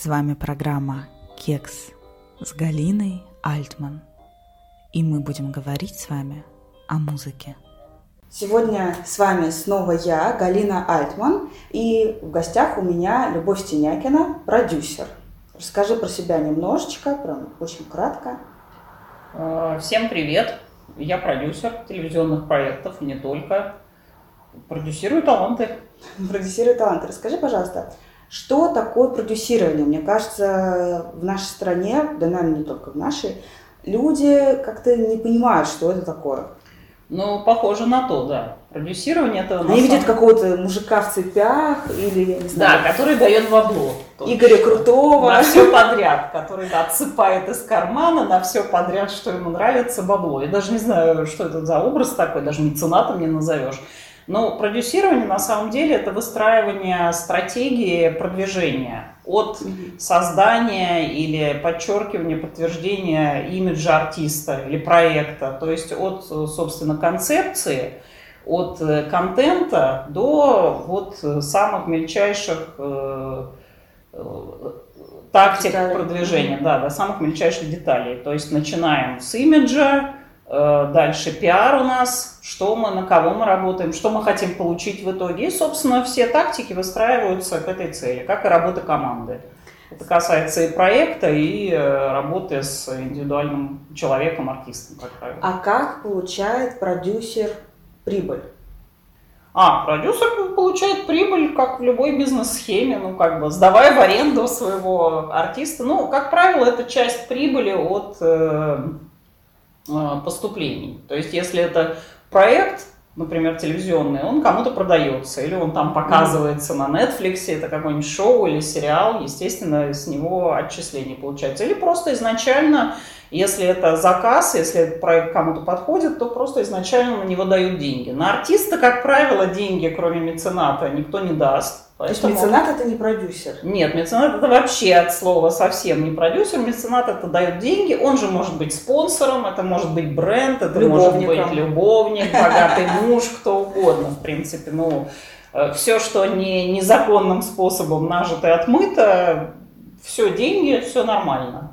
С вами программа «Кекс» с Галиной Альтман. И мы будем говорить с вами о музыке. Сегодня с вами снова я, Галина Альтман, и в гостях у меня Любовь Тенякина, продюсер. Расскажи про себя немножечко, прям очень кратко. Э, всем привет! Я продюсер телевизионных проектов, не только. Продюсирую таланты. Продюсирую таланты. Расскажи, пожалуйста, что такое продюсирование? Мне кажется, в нашей стране, да, наверное, не только в нашей, люди как-то не понимают, что это такое. Ну, похоже на то, да. Продюсирование это... Они видят самом... какого-то мужика в цепях или, я не знаю... Да, который дает бабло. Игоря Крутого. На все подряд, который отсыпает из кармана на все подряд, что ему нравится, бабло. Я даже не знаю, что это за образ такой, даже меценатом не назовешь. Но продюсирование на самом деле это выстраивание стратегии продвижения от создания или подчеркивания, подтверждения имиджа артиста или проекта, то есть от, собственно, концепции, от э, контента до вот самых мельчайших э, э, тактик деталей. продвижения, да, до самых мельчайших деталей. То есть начинаем с имиджа, дальше пиар у нас, что мы, на кого мы работаем, что мы хотим получить в итоге. И, собственно, все тактики выстраиваются к этой цели, как и работа команды. Это касается и проекта, и э, работы с индивидуальным человеком, артистом, как правило. А как получает продюсер прибыль? А, продюсер получает прибыль, как в любой бизнес-схеме, ну, как бы, сдавая в аренду своего артиста. Ну, как правило, это часть прибыли от э, Э, поступлений. То есть, если это проект, например, телевизионный, он кому-то продается, или он там показывается на Netflix, это какое-нибудь шоу или сериал, естественно, с него отчисление получается. Или просто изначально, если это заказ, если этот проект кому-то подходит, то просто изначально на него дают деньги. На артиста, как правило, деньги, кроме мецената, никто не даст. Поэтому... То есть меценат это не продюсер? Нет, меценат это вообще от слова совсем не продюсер. Меценат это дает деньги, он же может быть спонсором, это может быть бренд, это может быть любовник, богатый муж, кто угодно, в принципе. Ну, э, все, что не незаконным способом нажито и отмыто, все деньги, все нормально.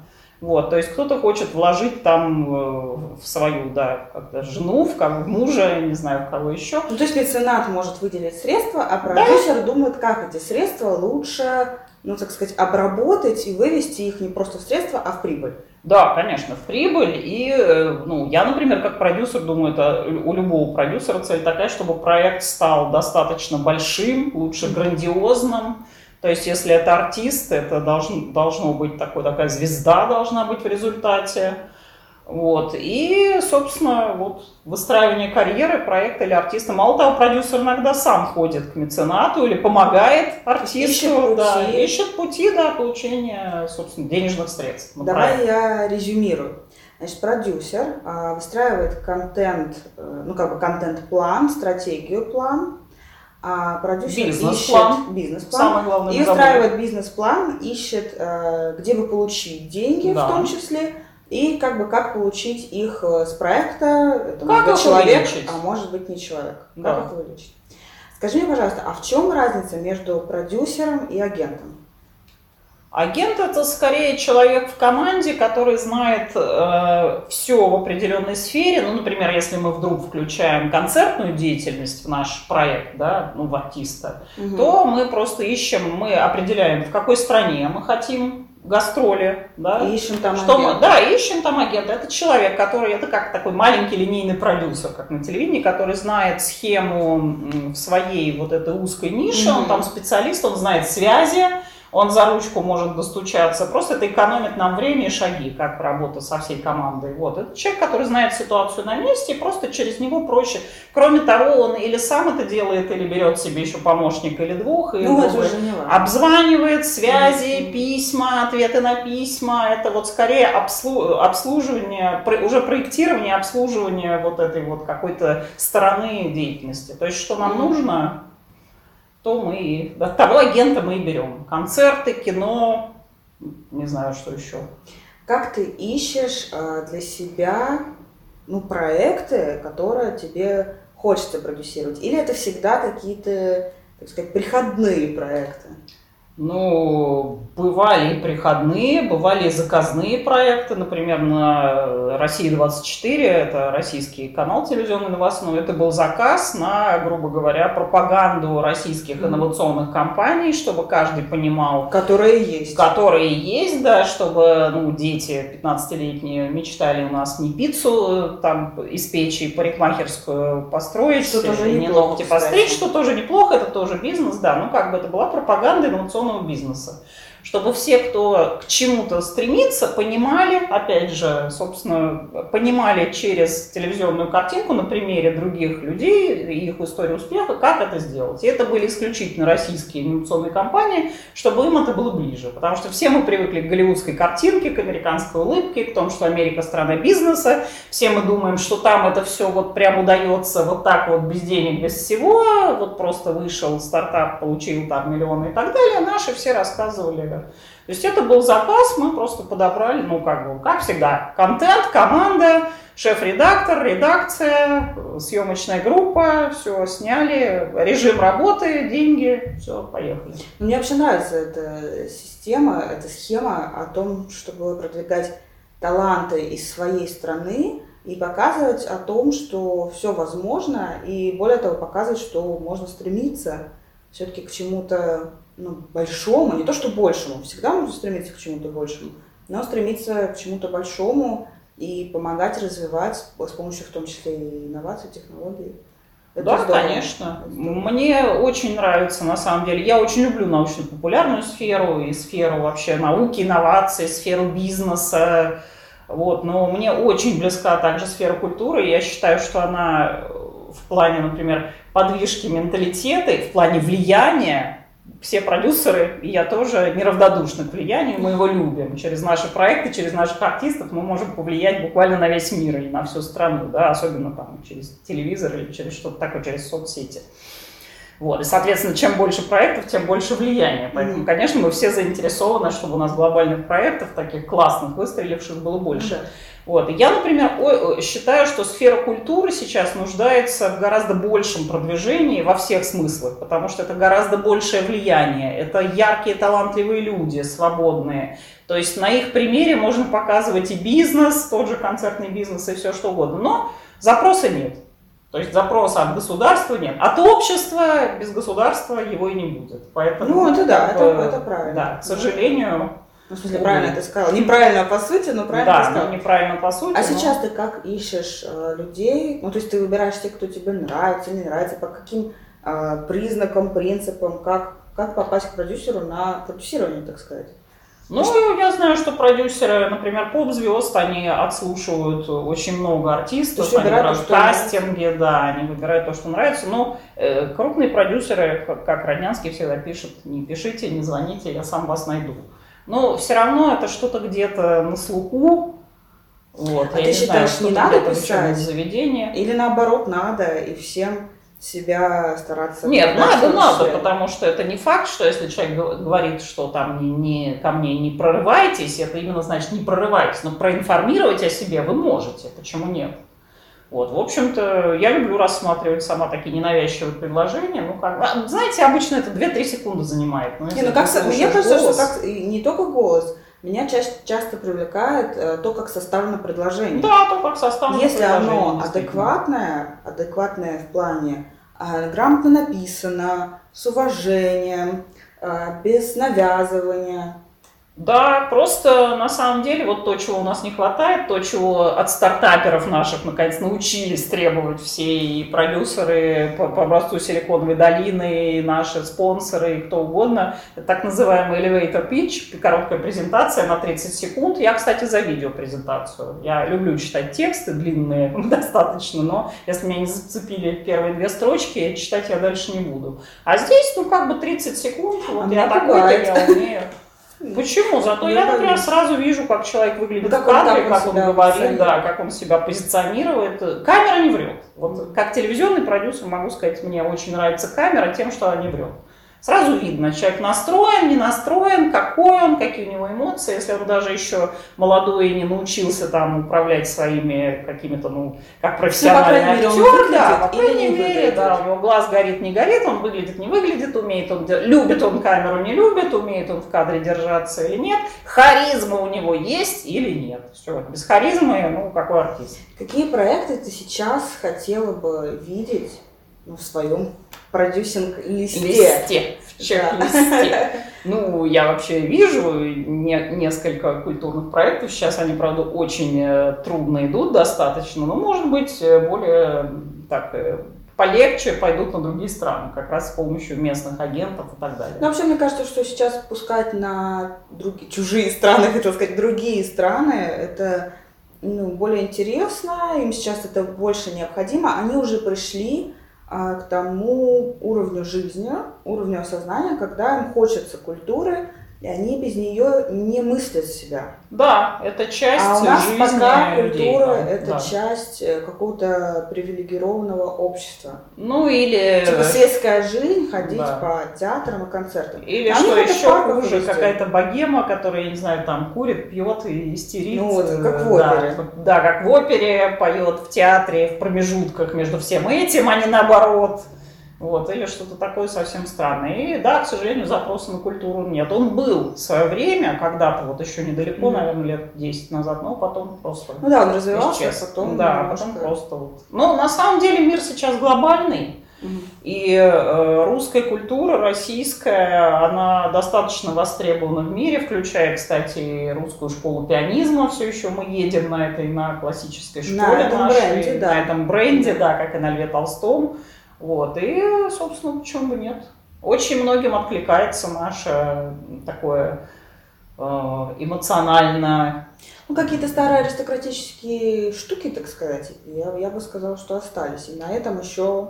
Вот, то есть кто-то хочет вложить там э, в свою, да, как-то жену, в кого, в мужа, не знаю, в кого еще. Ну, то есть меценат может выделить средства, а продюсер да. думает, как эти средства лучше, ну, так сказать, обработать и вывести их не просто в средства, а в прибыль. Да, конечно, в прибыль. И, э, ну, я, например, как продюсер, думаю, это у любого продюсера цель такая, чтобы проект стал достаточно большим, лучше грандиозным, то есть, если это артист, это должно, должно быть такой, такая звезда должна быть в результате. Вот. И, собственно, вот выстраивание карьеры проекта или артиста. Мало того, продюсер иногда сам ходит к меценату или помогает артисту. Ищет пути. Да, ищет пути да, получения, собственно, денежных средств. Давай проект. я резюмирую. Значит, продюсер а, выстраивает контент, э, ну как бы контент-план, стратегию-план, а продюсер бизнес-план. ищет бизнес-план и устраивает бизнес-план, ищет, э, где бы получить деньги да. в том числе, и как бы как получить их э, с проекта, это как может быть человек, вылечить? а может быть не человек. Да. Как их вылечить? Скажи мне, пожалуйста, а в чем разница между продюсером и агентом? Агент это скорее человек в команде, который знает э, все в определенной сфере. Ну, например, если мы вдруг включаем концертную деятельность в наш проект, да, ну, в артиста, угу. то мы просто ищем, мы определяем, в какой стране мы хотим гастроли, да, и ищем там что агента. Мы, да, ищем там агента. Это человек, который, это как такой маленький линейный продюсер, как на телевидении, который знает схему в своей вот этой узкой нише, угу. он там специалист, он знает связи, он за ручку может достучаться. Просто это экономит нам время и шаги, как работа со всей командой. Вот. Это человек, который знает ситуацию на месте, и просто через него проще. Кроме того, он или сам это делает, или берет себе еще помощника или двух, и ну, обзванивает связи, письма, ответы на письма. Это вот скорее обслу... обслуживание, уже проектирование, обслуживание вот этой вот какой-то стороны деятельности. То есть, что нам нужно, то мы да, того агента мы и берем. Концерты, кино, не знаю, что еще. Как ты ищешь э, для себя ну, проекты, которые тебе хочется продюсировать? Или это всегда какие-то, так сказать, приходные проекты? Ну, бывали приходные, бывали заказные проекты. Например, на «России-24», это российский канал телевизионный новостной, это был заказ на, грубо говоря, пропаганду российских инновационных компаний, чтобы каждый понимал... Которые есть. Которые есть, да, чтобы ну, дети 15-летние мечтали у нас не пиццу там испечь и парикмахерскую построить, что тоже не ногти постричь, что тоже неплохо, это тоже бизнес, да, ну как бы это была пропаганда инновационных информационного бизнеса чтобы все, кто к чему-то стремится, понимали, опять же, собственно, понимали через телевизионную картинку на примере других людей и их истории успеха, как это сделать. И это были исключительно российские инновационные компании, чтобы им это было ближе. Потому что все мы привыкли к голливудской картинке, к американской улыбке, к тому, что Америка страна бизнеса. Все мы думаем, что там это все вот прям удается вот так вот без денег, без всего. Вот просто вышел стартап, получил там миллионы и так далее. Наши все рассказывали например. То есть это был заказ, мы просто подобрали, ну, как бы, как всегда, контент, команда, шеф-редактор, редакция, съемочная группа, все сняли, режим работы, деньги, все, поехали. Мне вообще нравится эта система, эта схема о том, чтобы продвигать таланты из своей страны и показывать о том, что все возможно, и более того, показывать, что можно стремиться все-таки к чему-то ну, большому, не то что большему, всегда можно стремиться к чему-то большему, но стремиться к чему-то большому и помогать развивать с помощью в том числе и инноваций, технологий. Это да, здорово. конечно. Мне очень нравится, на самом деле. Я очень люблю научно-популярную сферу и сферу вообще науки, инноваций, сферу бизнеса. Вот. Но мне очень близка также сфера культуры. Я считаю, что она в плане, например, подвижки менталитета и в плане влияния все продюсеры, и я тоже неравнодушны к влиянию, мы его любим. Через наши проекты, через наших артистов мы можем повлиять буквально на весь мир и на всю страну, да, особенно там через телевизор или через что-то такое, через соцсети. Вот. И, соответственно, чем больше проектов, тем больше влияния. Поэтому, mm-hmm. конечно, мы все заинтересованы, чтобы у нас глобальных проектов, таких классных, выстреливших, было больше. Mm-hmm. Вот. Я, например, считаю, что сфера культуры сейчас нуждается в гораздо большем продвижении во всех смыслах, потому что это гораздо большее влияние. Это яркие, талантливые люди, свободные. То есть на их примере можно показывать и бизнес, тот же концертный бизнес и все что угодно. Но запроса нет. То есть запроса от государства нет. От общества без государства его и не будет. Поэтому, ну, это да, это, это правильно. Да, к сожалению, ну, в смысле, правильно ты сказала. Неправильно по сути, но правильно да, ты сказала. Ну, неправильно по сути. А но... сейчас ты как ищешь э, людей? Ну, то есть ты выбираешь тех, кто тебе нравится, не нравится, по каким э, признакам, принципам, как, как попасть к продюсеру на продюсирование, так сказать? Ну, что? я знаю, что продюсеры, например, поп-звезд, они отслушивают очень много артистов, они выбирают кастинги, да, они выбирают то, что нравится. Но э, крупные продюсеры, как, как Роднянский, всегда пишут, не пишите, не звоните, я сам вас найду. Но все равно это что-то где-то на слуху. Вот. А я ты не считаешь, знаю, не надо писать? Заведение. Или наоборот, надо, и всем себя стараться... Нет, надо, надо, потому что это не факт, что если человек говорит, что там не, не, ко мне не прорывайтесь, это именно значит не прорывайтесь, но проинформировать о себе вы можете, почему нет? Вот, в общем-то, я люблю рассматривать сама такие ненавязчивые предложения. Ну, как, а, знаете, обычно это 2-3 секунды занимает. Но не, ну как, мне кажется, голос... что как, не только голос, меня чаще, часто привлекает э, то, как составлено предложение. Да, то, как составлено Если оно адекватное, адекватное в плане э, грамотно написано, с уважением, э, без навязывания, да, просто на самом деле вот то, чего у нас не хватает, то, чего от стартаперов наших наконец научились требовать все и продюсеры по, по образцу Силиконовой долины, и наши спонсоры, и кто угодно, это так называемый elevator pitch, короткая презентация на 30 секунд. Я, кстати, за видеопрезентацию. Я люблю читать тексты длинные достаточно, но если меня не зацепили первые две строчки, читать я дальше не буду. А здесь, ну, как бы 30 секунд, вот а я такой-то, я умею. Почему? Зато я, например, сразу вижу, как человек выглядит ну, в кадре, как он, говорит, да, как он себя позиционирует. Камера не врет. Вот как телевизионный продюсер могу сказать, мне очень нравится камера тем, что она не врет. Сразу видно, человек настроен, не настроен, какой он, какие у него эмоции. Если он даже еще молодой и не научился там управлять своими какими-то, ну, как профессиональный ну, актер, да, по крайней мере, да, у него глаз горит, не горит, он выглядит, не выглядит, умеет он, любит он камеру, не любит, умеет он в кадре держаться или нет, харизма у него есть или нет. Все, без харизмы, ну, какой артист. Какие проекты ты сейчас хотела бы видеть ну, в своем продюсинг-листе. Листе, в чек-листе. Да. Ну, я вообще вижу не, несколько культурных проектов. Сейчас они, правда, очень э, трудно идут достаточно, но, может быть, э, более так э, полегче пойдут на другие страны, как раз с помощью местных агентов и так далее. Ну, вообще, мне кажется, что сейчас пускать на другие, чужие страны, хотел сказать, другие страны, это ну, более интересно, им сейчас это больше необходимо. Они уже пришли к тому уровню жизни, уровню осознания, когда им хочется культуры, и они без нее не мыслят себя. Да, это часть А у нас жизни пока людей, культура да, это да. часть э, какого-то привилегированного общества. Ну или... Типа светская жизнь, ходить Да. по театрам и концертам. Или Они что еще хуже, какая-то богема, которая, я не знаю, там курит, пьет и истерит. Ну вот, как в Да, опере. Да, как в опере, поет в театре, в промежутках между всем этим, а не наоборот. Вот, или что-то такое совсем странное. И да, к сожалению, запроса на культуру нет. Он был в свое время, когда-то, вот еще недалеко, Мгм. наверное, лет 10 назад, но потом просто Ну да, он развивался, а исчез. потом Да, немножко- потом просто вот. Но на самом деле мир сейчас глобальный. И э, русская культура, российская, она достаточно востребована в мире, включая, кстати, русскую школу пианизма. Все еще мы едем на этой, на классической школе На этом нашей, бренде, да. на этом бренде, да, как и на Льве Толстом. Вот. И, собственно, почему бы нет? Очень многим откликается наше такое э, эмоционально Ну, какие-то старые аристократические штуки, так сказать, я, я бы сказала, что остались. И на этом еще,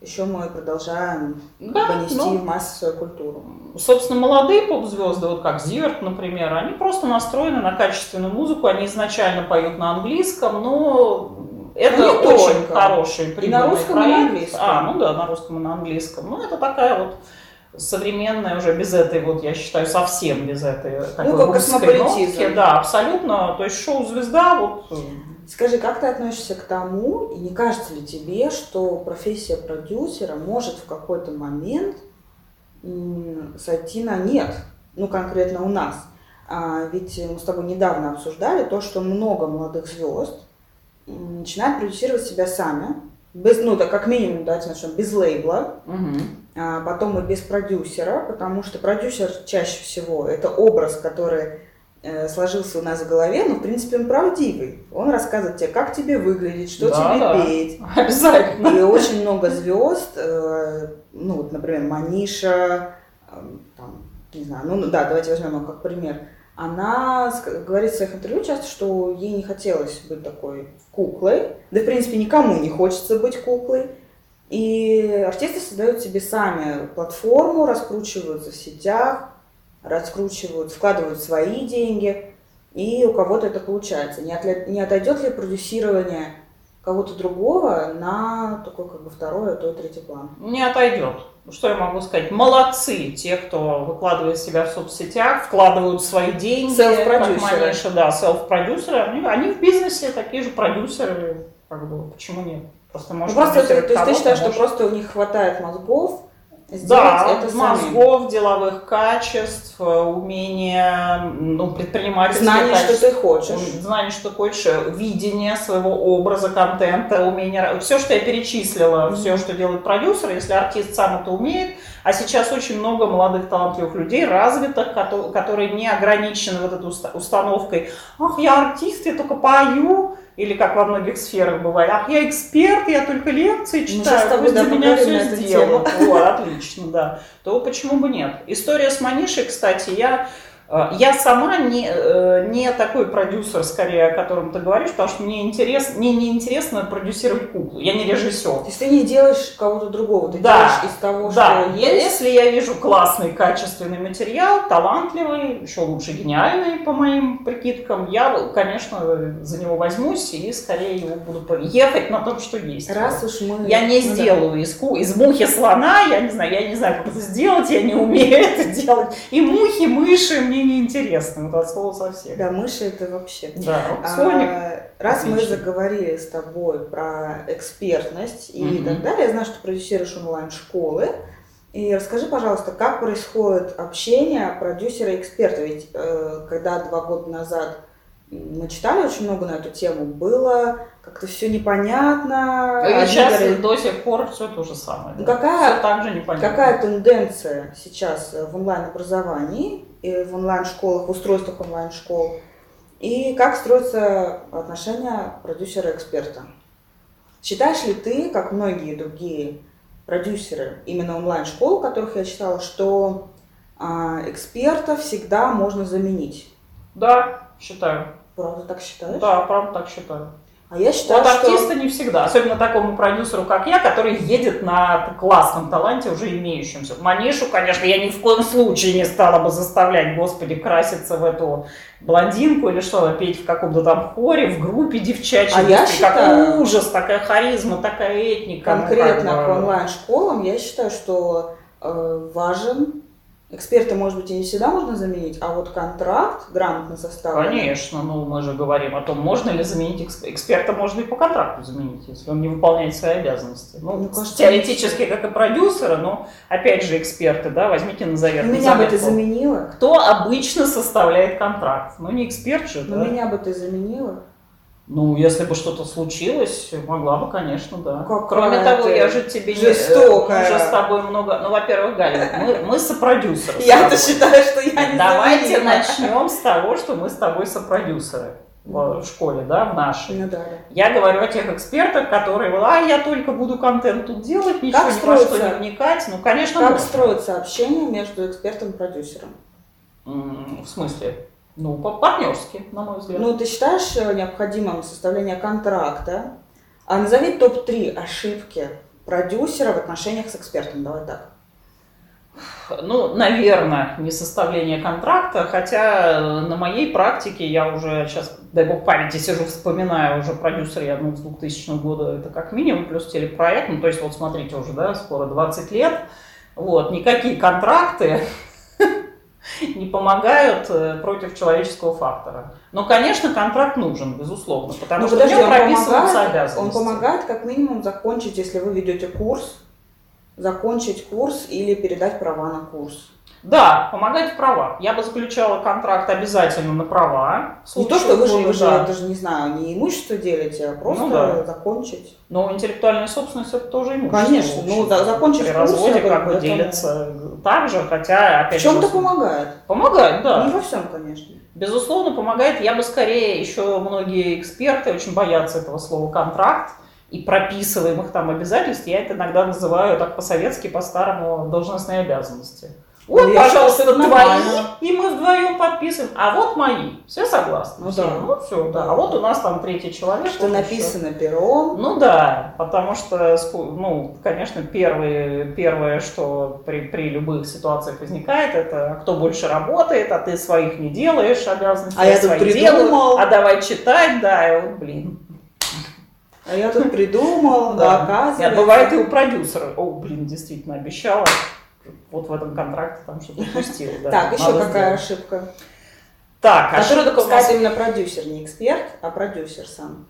еще мы продолжаем Да, как бы нести ну. в массы свою культуру. Собственно, молодые поп-звезды, вот как Зиверт, например, они просто настроены на качественную музыку, они изначально поют на английском, но это Ну, не очень только. хороший И на русском, и на проект. английском. А, ну да, на русском и на английском. Ну, это такая вот современная уже без этой вот, я считаю, совсем без этой такой Ну, как космополитизм. Да, абсолютно. То есть шоу-звезда, вот э, Скажи, как ты относишься к тому, и не кажется ли тебе, что профессия продюсера может в какой-то момент сойти на нет? Ну, конкретно у нас. А, ведь мы с тобой недавно обсуждали то, что много молодых звезд начинают продюсировать себя сами, без, ну, да, как минимум, давайте начнем, без лейбла, мгм. а потом и без продюсера, потому что продюсер чаще всего это образ, который э, сложился у нас в голове, но в принципе он правдивый. Он рассказывает тебе, как тебе выглядеть, что Да, тебе да. петь. обязательно. И очень много звезд, э, ну вот, например, Маниша, э, там, не знаю, ну да, давайте возьмем ее как пример. Она говорит в своих интервью часто, что ей не хотелось быть такой куклой, да в принципе никому не хочется быть куклой. И артисты создают себе сами платформу, раскручиваются в сетях, раскручивают, вкладывают свои деньги, и у кого-то это получается. Не отойдет ли продюсирование кого-то другого на такой как бы второй, а то и третий план? не отойдет. Что я могу сказать? Молодцы те, кто выкладывает себя в соцсетях, вкладывают свои деньги. Селф-продюсеры. Маниша, да, селф-продюсеры. Они, они в бизнесе такие же продюсеры. Как бы, почему нет? Просто Ну, может просто, то, есть ты считаешь, что может. просто у них хватает мозгов сделать Да, это сами? мозгов, деловых качеств, э, умения, ну, предпринимательских Знание, что качеств. ты хочешь. Знание, что ты хочешь, э, видение своего образа, контента, умение. Все, что я перечислила, Мгм. все, что делает продюсер, если артист сам это умеет. А сейчас очень много молодых талантливых людей, развитых, кото- которые не ограничены вот этой уста- установкой. Ах, я артист, я только пою. Или как во многих сферах бывает. Ах, я эксперт, я только лекции читаю, тобой, пусть за меня все сделают. Вот, отлично, да. То почему бы нет? История с Манишей, кстати, я я сама не, э, не такой продюсер, скорее, о котором ты говоришь, потому что мне, интерес, мне не интересно продюсировать куклу. Я не режиссер. То есть ты не делаешь кого-то другого, ты да, делаешь из того, да. что есть? Если я вижу классный, качественный материал, талантливый, еще лучше гениальный, по моим прикидкам, я, конечно, за него возьмусь и скорее его буду ехать на том, что есть. Раз уж мы... Я не ну, сделаю да. из, из мухи слона, я не знаю, я не знаю, как это сделать, я не умею это делать. И мухи, мыши мне мне неинтересно, вот от слова совсем. Да, мыши это вообще. Да, Соник. А, раз Отлично. мы заговорили с тобой про экспертность и угу. так далее, я знаю, что продюсируешь онлайн-школы. И расскажи, пожалуйста, как происходит общение продюсера и эксперта? Ведь э, когда два года назад мы читали очень много на эту тему, было как-то все непонятно. И сейчас говорили... до сих пор все то же самое. Да? Какая, все так же непонятно. Какая тенденция сейчас в онлайн-образовании в онлайн-школах, в устройствах онлайн-школ? И как строятся отношения продюсера-эксперта? Считаешь ли ты, как многие другие продюсеры именно онлайн-школ, которых я читала, что а, эксперта всегда можно заменить? Да, считаю. Правда так считаешь? Да, правда так считаю. А я считаю, вот что... артиста не всегда, особенно такому продюсеру, как я, который едет на классном таланте, уже имеющемся. Манишу, конечно, я ни в коем случае не стала бы заставлять, господи, краситься в эту блондинку или что, петь в каком-то там хоре, в группе девчачьей. А я считаю... Какой ужас, такая харизма, такая этника. Конкретно ну, как бы... к онлайн-школам я считаю, что э, важен Эксперта, может быть, и не всегда можно заменить, а вот контракт грамотно составленный. Конечно, ну мы же говорим о том, можно ли заменить эксперта, можно и по контракту заменить, если он не выполняет свои обязанности. Ну, ну кажется, теоретически, как и продюсера, но опять же эксперты, да, возьмите на заветку. Меня бы ты заменила. Кто обычно составляет контракт? Ну не эксперт же, Но да? меня бы ты заменила. Ну, если бы что-то случилось, могла бы, конечно, да. Какая Кроме того, я же тебе жестокая. не... Уже с тобой много... Ну, во-первых, Галя, мы, мы сопродюсеры. Я-то считаю, что я не Давайте начнем с того, что мы с тобой сопродюсеры в школе, да, в нашей. Ну, да. Я говорю о тех экспертах, которые, а, я только буду контент тут делать, ничего как ни во что не вникать. Ну, конечно, Как можно. строится общение между экспертом и продюсером? В смысле? Ну, по-партнерски, на мой взгляд. Ну, ты считаешь э, необходимым составление контракта? А назови топ-3 ошибки продюсера в отношениях с экспертом. Давай так. Ну, наверное, не составление контракта, хотя на моей практике я уже сейчас, дай бог памяти, сижу, вспоминаю уже продюсер я ну, с 2000 года, это как минимум, плюс телепроект, ну, то есть вот смотрите уже, да, скоро 20 лет, вот, никакие контракты не помогают э, против человеческого фактора. Но, конечно, контракт нужен, безусловно, потому Но ну, что подожди, в нем прописываются помогает, обязанности. Он помогает как минимум закончить, если вы ведете курс, закончить курс или передать права на курс. Да, помогать в правах. Я бы заключала контракт обязательно на права. Не то, что вы же, вы же, да. даже не знаю, не имущество делите, а просто ну, да. закончить. Но интеллектуальная собственность это тоже имущество. Конечно, ну да, закончить При разводе как бы делится так же, хотя опять В чем-то помогает. Помогает, да. Не во всем, конечно. Безусловно, помогает. Я бы скорее, еще многие эксперты очень боятся этого слова контракт и прописываемых там обязательств. Я это иногда называю так по-советски, по-старому должностные обязанности. Вот, ну, пожалуйста, это твои, и мы вдвоем подписываем. А вот мои. Все согласны? Ну, все. да. Ну, все, да. А вот у нас там третий человек. Что написано еще. пером. Ну, да. Потому что, ну, конечно, первое, первое что при, при любых ситуациях возникает, это кто больше работает, а ты своих не делаешь, обязанности а я тут придумал. Делаю, а давай читать, да, и вот, блин. А я тут придумал, да, оказывается. Бывает и у продюсера. О, блин, действительно, обещала вот в этом контракте там что-то упустил. Да, так, еще какая ошибка? Так, Который допускает именно продюсер, не эксперт, а продюсер сам.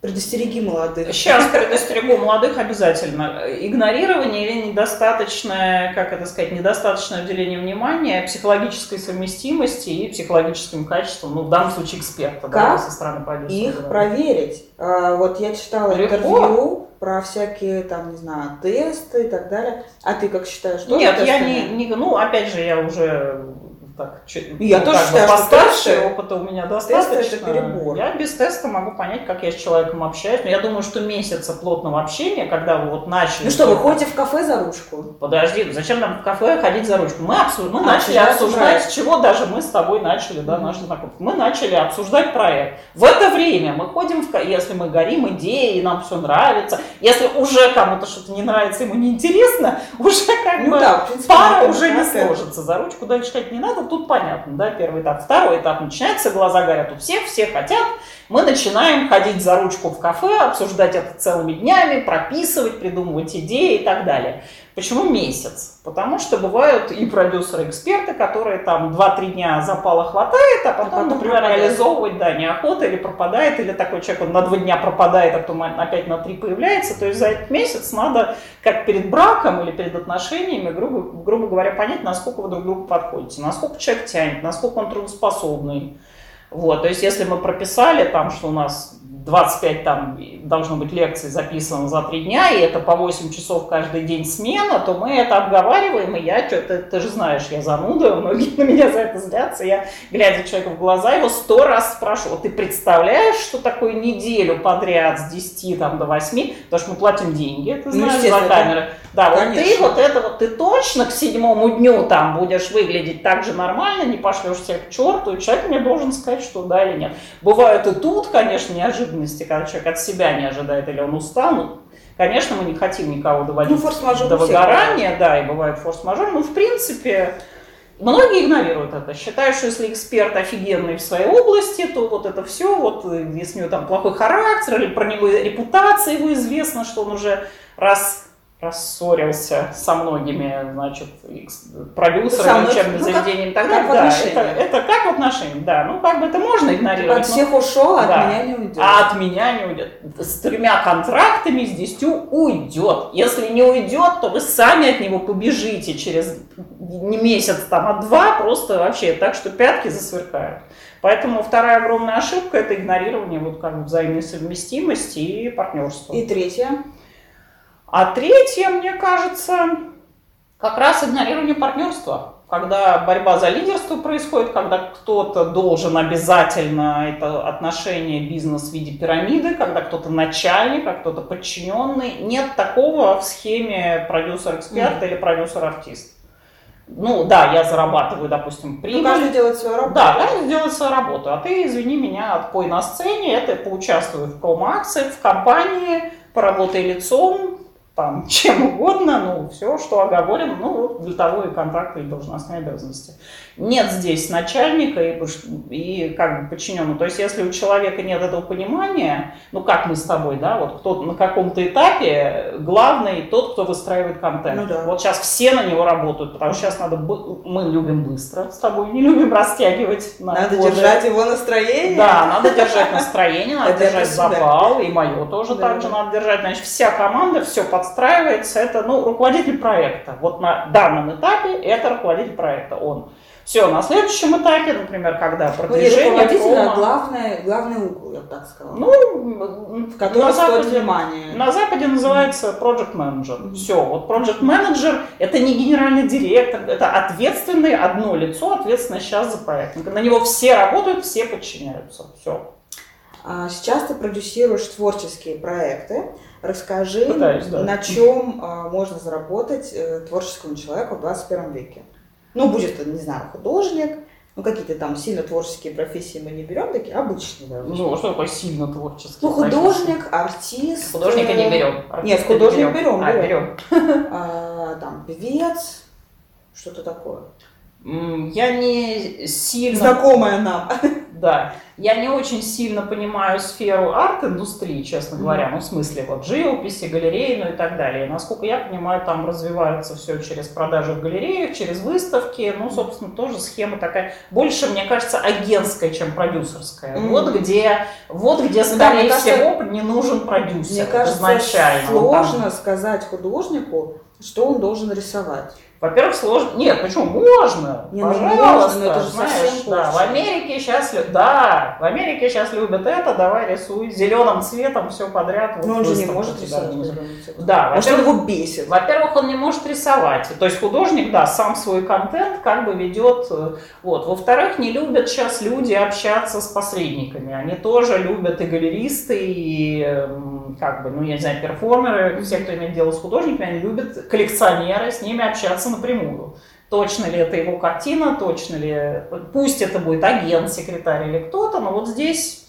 Предостереги молодых. Сейчас предостерегу молодых обязательно. Игнорирование или недостаточное, как это сказать, недостаточное уделение внимания психологической совместимости и психологическим качеством, ну, в данном случае эксперта, как да, со стороны продюсера. их да. проверить? А, вот я читала Легко. интервью про всякие, там, не знаю, тесты и так далее. А ты как считаешь? Нет, я не, не, ну, опять же, я уже так, я ну, тоже считаю, постарше, что опыта у меня достаточно. это перебор. Я без теста могу понять, как я с человеком общаюсь. Но я думаю, что месяца плотного общения, когда вы вот начали... Ну что, вы ходите в кафе за ручку? Подожди, зачем нам в кафе ходить за ручку? Мы, обсуж... мы а, начали обсуждать, с чего даже мы с тобой начали, да, mm-hmm. наш знакомство. Мы начали обсуждать проект. В это время мы ходим, в... если мы горим идеей, нам все нравится, если уже кому-то что-то не нравится, ему неинтересно, уже как ну, бы да, принципе, пара уже не сложится. За ручку дальше ходить не надо, тут понятно, да, первый этап. Второй этап начинается, глаза горят у всех, все хотят. Мы начинаем ходить за ручку в кафе, обсуждать это целыми днями, прописывать, придумывать идеи и так далее. Почему месяц? Потому что бывают и продюсеры-эксперты, которые там 2-3 дня запала хватает, а потом, а потом например, пропадает. реализовывать да, неохота или пропадает, или такой человек он на 2 дня пропадает, а потом опять на 3 появляется. То есть за этот месяц надо, как перед браком или перед отношениями, грубо, грубо говоря, понять, насколько вы друг другу подходите, насколько человек тянет, насколько он трудоспособный. Вот, то есть если мы прописали там, что у нас 25 там должно быть лекций записано за три дня, и это по 8 часов каждый день смена, то мы это обговариваем, и я что-то, ты же знаешь, я зануда, многие на меня за это злятся, я, глядя человеку в глаза, его сто раз спрашиваю, ты представляешь, что такое неделю подряд с 10 там, до 8, потому что мы платим деньги, ты ну, знаешь, ну, за камеры. Да, Конечно. вот ты вот это вот, ты точно к седьмому дню там будешь выглядеть так же нормально, не пошлешь всех к черту, и человек мне должен сказать, что да или нет. Бывают и тут, конечно, неожиданности, когда человек от себя не ожидает или он устал, ну, Конечно, мы не хотим никого доводить ну, до выгорания, да, и бывает форс-мажор, но в принципе многие игнорируют это. Считают, что если эксперт офигенный в своей области, то вот это все, вот если у него там плохой характер или про него репутация его известна, что он уже раз рассорился со многими, значит, продюсерами, учебными ну, заведениями и так далее. Да, это, это как в отношениях, да. Ну, как бы это можно игнорировать. От всех ушел, а да. от меня не уйдет. А от меня не уйдет. С тремя контрактами, с десятью уйдет. Если не уйдет, то вы сами от него побежите через не месяц, там, а два, просто вообще так, что пятки засверкают. Поэтому вторая огромная ошибка – это игнорирование вот как бы взаимной совместимости и партнерства. И третья – а третье, мне кажется, как раз игнорирование партнерства. Когда борьба за лидерство происходит, когда кто-то должен обязательно это отношение бизнес в виде пирамиды, когда кто-то начальник, а кто-то подчиненный. Нет такого в схеме продюсер-эксперт mm. или продюсер-артист. Ну да, я зарабатываю, допустим, прибыль. Ну, каждый делает свою работу. Да, каждый делает свою работу. А ты, извини меня, отпой на сцене, это поучаствуй в промо-акциях, в компании, поработай лицом, там, чем угодно, ну, все, что оговорено, ну, вот для того и контракты и должностные обязанности. Нет здесь начальника и, и как бы подчиненного. То есть, если у человека нет этого понимания, ну, как мы с тобой, да, вот кто на каком-то этапе главный тот, кто выстраивает контент. Ну, да. Вот сейчас все на него работают, потому что сейчас надо, мы любим быстро с тобой, не любим растягивать. Надо коже. держать его настроение. Да, надо держать настроение, надо держать запал, и мое тоже так же надо держать. Значит, вся команда, все подстраивается, это, ну, руководитель проекта. Вот на данном этапе это руководитель проекта, он. Все, на следующем этапе, например, когда ну, продвижение ну, промо... главное, главный угол, я бы так сказала. Ну, в который на Западе, внимание. На Западе называется project manager. Mm-hmm. Все, вот project manager это не генеральный директор, это ответственный одно лицо, ответственное сейчас за проект. На него все работают, все подчиняются. Все. А сейчас ты продюсируешь творческие проекты. Расскажи, Пытаюсь, да. на чем а, можно заработать э, творческому человеку в 21 веке. Ну, будет, не знаю, художник, ну, какие-то там сильно творческие профессии мы не берем, такие обычные. Да, ну, что такое сильно творческий? Ну, художник, артист. Художника не берем. Нет, художник берем. берем, а, берем. А, там, певец, что-то такое. Я не сильно... Знакомая нам. Да. Я не очень сильно понимаю сферу арт-индустрии, честно говоря, mm-hmm. ну, в смысле, вот, живописи, галереи, ну и так далее. Насколько я понимаю, там развивается все через продажи в галереях, через выставки, ну, собственно, тоже схема такая, больше, мне кажется, агентская, чем продюсерская. Mm-hmm. Вот где, вот где, скорее да, всего, кажется, не нужен продюсер мне кажется, изначально. сложно там... сказать художнику, что он должен рисовать. Во-первых, сложно. Нет, почему? Можно. Не, ну Пожалуйста. Можно, это же знаешь, да, в Америке сейчас, да, в Америке сейчас любят это, давай рисуй зеленым цветом все подряд. Но он же не может рисовать Да, Может, он его бесит. Во-первых, он не может рисовать. То есть художник, да, сам свой контент как бы ведет. Э, вот. Во-вторых, не любят сейчас люди общаться с посредниками. Они тоже любят и галеристы, и как бы, ну, я не знаю, перформеры, все, кто имеет дело с художниками, они любят коллекционеры, с ними общаться напрямую. Точно ли это его картина, точно ли... Пусть это будет агент, секретарь или кто-то, но вот здесь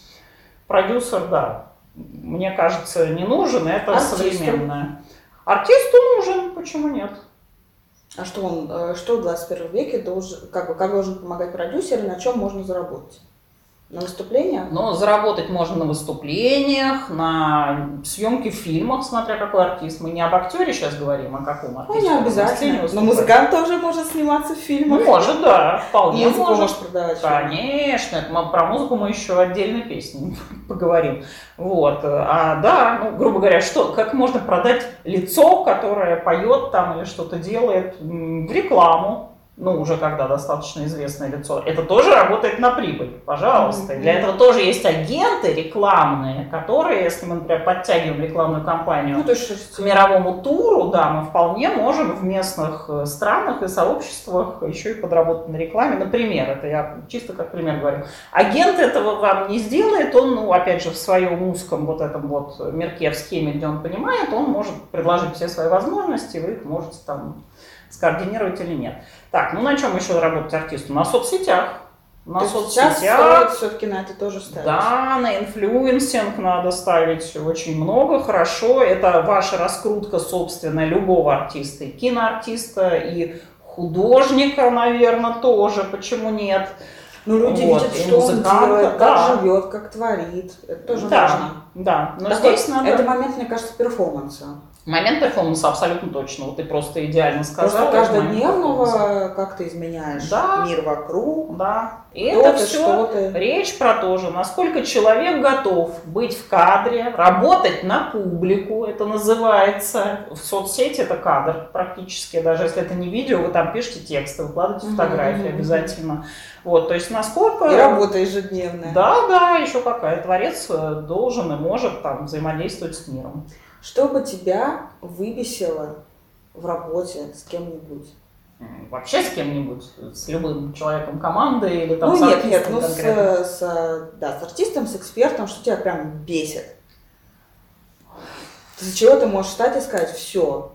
продюсер, да, мне кажется, не нужен, это Артисту. современное. Артисту нужен, почему нет? А что он, э, что в 21 веке должен, как бы, как должен помогать продюсер и на чем можно заработать? На выступлениях? Ну, заработать можно на выступлениях, на съемке в фильмах, смотря какой артист. Мы не об актере сейчас говорим, а каком артисте. Ну, не обязательно. Но музыкант тоже может сниматься в фильмах. Может, да, вполне Музыку может. может продавать. Конечно, это мы, про музыку мы еще отдельной песни поговорим. Вот. А да, ну, грубо говоря, что, как можно продать лицо, которое поет там или что-то делает в рекламу, ну, уже когда достаточно известное лицо, это тоже работает на прибыль, пожалуйста. Для этого тоже есть агенты рекламные, которые, если мы, например, подтягиваем рекламную кампанию ну, то есть, к мировому туру, да, мы вполне можем в местных э, странах и сообществах еще и подработать на рекламе. Например, это я чисто как пример говорю. Агент этого вам не сделает, он, ну, опять же, в своем узком вот этом вот мерке в схеме, где он понимает, он может предложить все свои возможности, вы их можете там скоординировать или нет. Так, ну на чем еще работать артисту? На соцсетях. На То соцсетях. Сейчас все-таки на это тоже ставить. Да, на influencing надо ставить очень много, хорошо. Это ваша раскрутка, собственно, любого артиста. И киноартиста, и художника, наверное, тоже. Почему нет? Ну, люди вот, видят, что он делает, да. как живет, как творит. Это тоже да, важно. Да, но Такой, здесь надо... Это момент, мне кажется, перформанса. Момент перформанса абсолютно точно. Вот ты просто идеально сказала. Просто каждодневного, как ты изменяешь да. мир вокруг. Да. И это все речь про то же, насколько человек готов быть в кадре, работать на публику, это называется. В соцсети это кадр практически, даже если это не видео, вы там пишете тексты, выкладываете фотографии mm-hmm. обязательно. Вот, то есть насколько... И работа ежедневная. Да, да, еще какая. Творец э, должен и может там взаимодействовать с миром. Что бы тебя выбесило в работе с кем-нибудь? Вообще с кем-нибудь, с любым человеком команды или там ну, с нет, нет, ну с, с, да, с артистом, с экспертом, что тебя прям бесит? Из-за чего ты можешь встать и сказать все?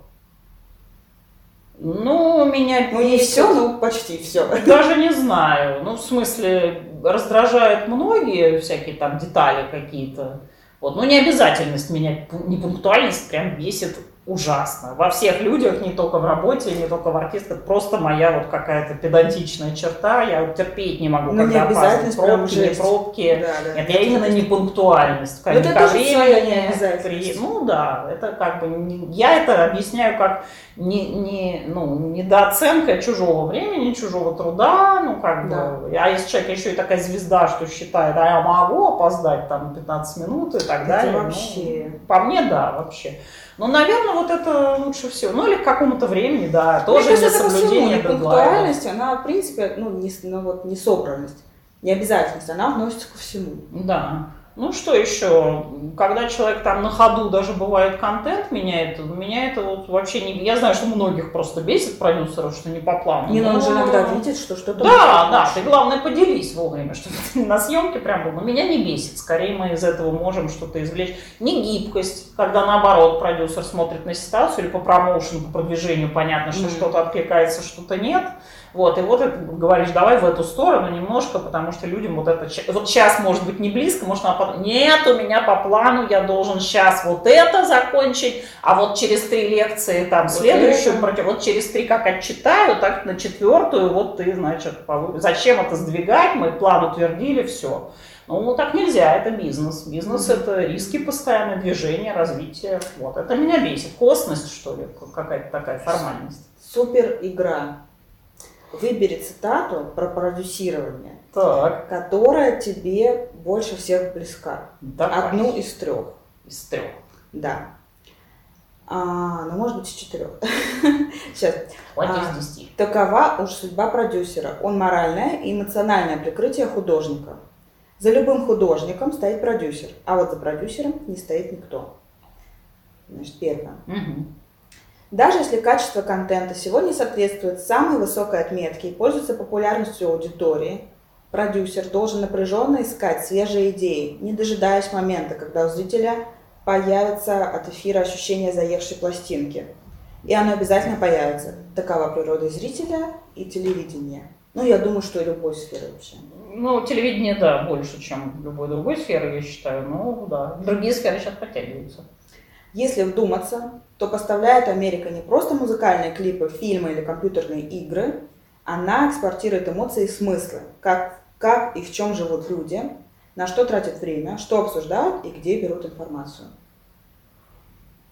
Ну, меня Ну, не все, но почти все. Даже не знаю. Ну, в смысле, раздражают многие всякие там детали какие-то. Вот. Но не обязательность менять, непунктуальность прям бесит ужасно. Во всех людях, не только в работе, не только в артистах, просто моя вот какая-то педантичная черта, я терпеть не могу, ну, когда опаздывают пробки, не пробки. Да, да, Нет, я именно не пунктуальность. Но это времени, при... Ну да, это как бы, не... я это объясняю как не, не, ну, недооценка чужого времени, чужого труда, ну как да. бы, а если человек еще и такая звезда, что считает, а я могу опоздать там 15 минут и так это далее. вообще. Ну, по мне, да, вообще. Ну, наверное, вот это лучше всего. Ну, или к какому-то времени, да, тоже Мне кажется, соблюдение это пунктуальность, она, в принципе, ну, не, ну, вот, не собранность, не обязательность, она относится ко всему. Да. Ну что еще? Когда человек там на ходу даже бывает контент меняет, меня это вот вообще не... Я знаю, что многих просто бесит продюсеров, что не по плану. Не, но он же иногда видит, что что-то... Да, да, ты главное поделись вовремя, что на съемке прям был. Но меня не бесит, скорее мы из этого можем что-то извлечь. Не гибкость, когда наоборот продюсер смотрит на ситуацию или по промоушену, по продвижению понятно, что mm-hmm. что-то откликается, что-то нет. Вот, и вот это говоришь, давай в эту сторону немножко, потому что людям вот это, вот сейчас может быть не близко, может она потом, нет, у меня по плану, я должен сейчас вот это закончить, а вот через три лекции там следующую, против, вот через три как отчитаю, так на четвертую, вот ты, значит, зачем это сдвигать, мы план утвердили, все. Ну, так нельзя, это бизнес. Бизнес mm-hmm. это риски постоянное, движение, развитие. Вот, это меня бесит. Косность, что ли, какая-то такая формальность. Супер игра Выбери цитату про продюсирование, так. которая тебе больше всех близка. Давай. Одну из трех. Из трех. Да. А, ну, может быть, из четырех. Сейчас. Вот из десяти. Такова уж судьба продюсера. Он моральное и эмоциональное прикрытие художника. За любым художником стоит продюсер, а вот за продюсером не стоит никто. Значит, первое. Угу. Даже если качество контента сегодня соответствует самой высокой отметке и пользуется популярностью аудитории, продюсер должен напряженно искать свежие идеи, не дожидаясь момента, когда у зрителя появится от эфира ощущение заевшей пластинки. И оно обязательно появится. Такова природа зрителя и телевидения. Ну, я думаю, что и любой сферы вообще. Ну, телевидение, да, больше, чем любой другой сферы, я считаю. Ну, да. Другие сферы сейчас подтягиваются. Если вдуматься, то поставляет Америка не просто музыкальные клипы, фильмы или компьютерные игры, она экспортирует эмоции и смыслы, как, как и в чем живут люди, на что тратят время, что обсуждают и где берут информацию.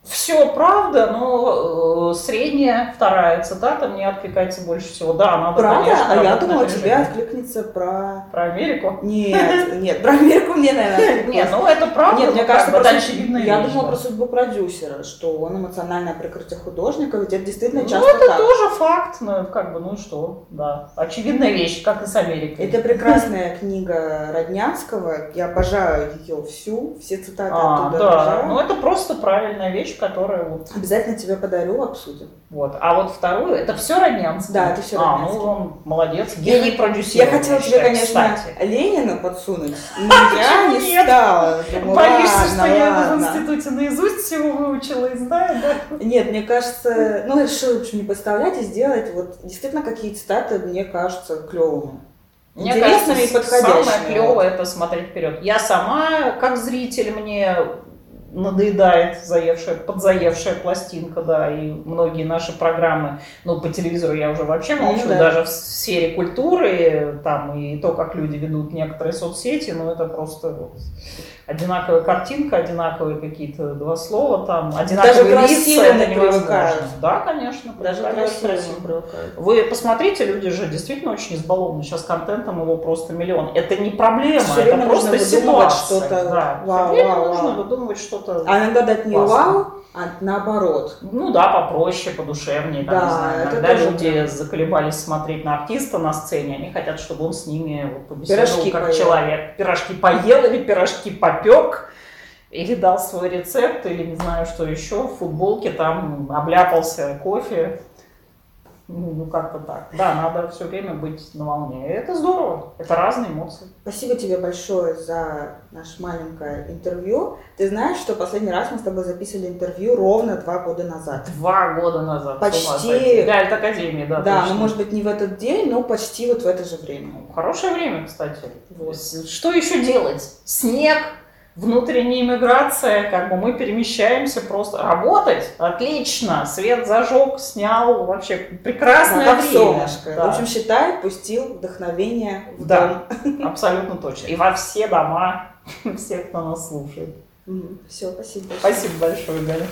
Все правда, но э, средняя вторая цитата мне откликается больше всего. Да, надо, Правда? конечно, а я думала, тебе откликнется про... Про Америку? Нет, нет, про Америку мне, наверное, Нет, ну это правда. Нет, мне ну, кажется, это очевидная я думала про судьбу продюсера, что он эмоциональное прикрытие художника, ведь это действительно Ну, часто это так. тоже факт, ну, как бы, ну что, да. Очевидная вещь, как и с Америкой. Это прекрасная книга Роднянского, я обожаю ее всю, все цитаты А, оттуда да, обожаю. ну это просто правильная вещь, которая вот, Обязательно тебе подарю, обсудим. вот. А вот вторую, это все Роднянский? Да, это всё А, Роднянский. ну он молодец, гений Я продюсирования. хотела тебе, конечно, кстати. Ленина подсунуть, но я не стала. Боишься, ладно, что я в институте наизусть всего выучила и знаю, да? Нет, мне кажется, ну, решила в общем, не подставлять и сделать вот действительно какие цитаты мне кажутся клевыми. Мне Интересными кажется, и подходящими. самое клевое это смотреть вперед. Я сама, как зритель, мне надоедает заевшая, подзаевшая пластинка, да, и многие наши программы, ну, по телевизору я уже вообще Ну, молчу, да. даже в сфере культуры, там, и то, как люди ведут некоторые соцсети, ну, это просто вот одинаковая картинка, одинаковые какие-то два слова, там, одинаковые красиво лица, это невозможно. привыкают. Да, конечно, Даже не привыкают. Вы посмотрите, люди же действительно очень избалованы. Сейчас контентом его просто миллион. Это не проблема, Всё это просто ситуация. что-то. Да. Вау, Всё время вау, нужно вау. выдумывать что-то. А иногда дать не вау, а наоборот. Ну да, попроще, подушевнее. Там, Да, не знаю, это иногда люди прям. заколебались смотреть на артиста на сцене, они хотят, чтобы он с ними вот, побеседовал Пирожки как поел. человек. Пирожки поел или пирожки попек. Или дал свой рецепт, или не знаю, что еще, в футболке там обляпался кофе. Ну, ну, как-то так. Да, надо все время быть на волне. Это здорово. Это разные эмоции. Спасибо тебе большое за наше маленькое интервью. Ты знаешь, что последний раз мы с тобой записывали интервью ровно два года назад. Два года назад. Почти. Да, это Академия, да. Да, точно. ну может быть не в этот день, но почти вот в это же время. Хорошее время, кстати. Вот. Что еще делать? Снег, внутренняя иммиграция, как бы мы перемещаемся просто. Работать? Отлично. Свет зажег, снял. Вообще прекрасное как время. солнышко. Да. В общем, считай, пустил вдохновение в Да. дом. Абсолютно точно. И во все дома всех, кто нас слушает. Все, спасибо большое. Спасибо большое, Галя.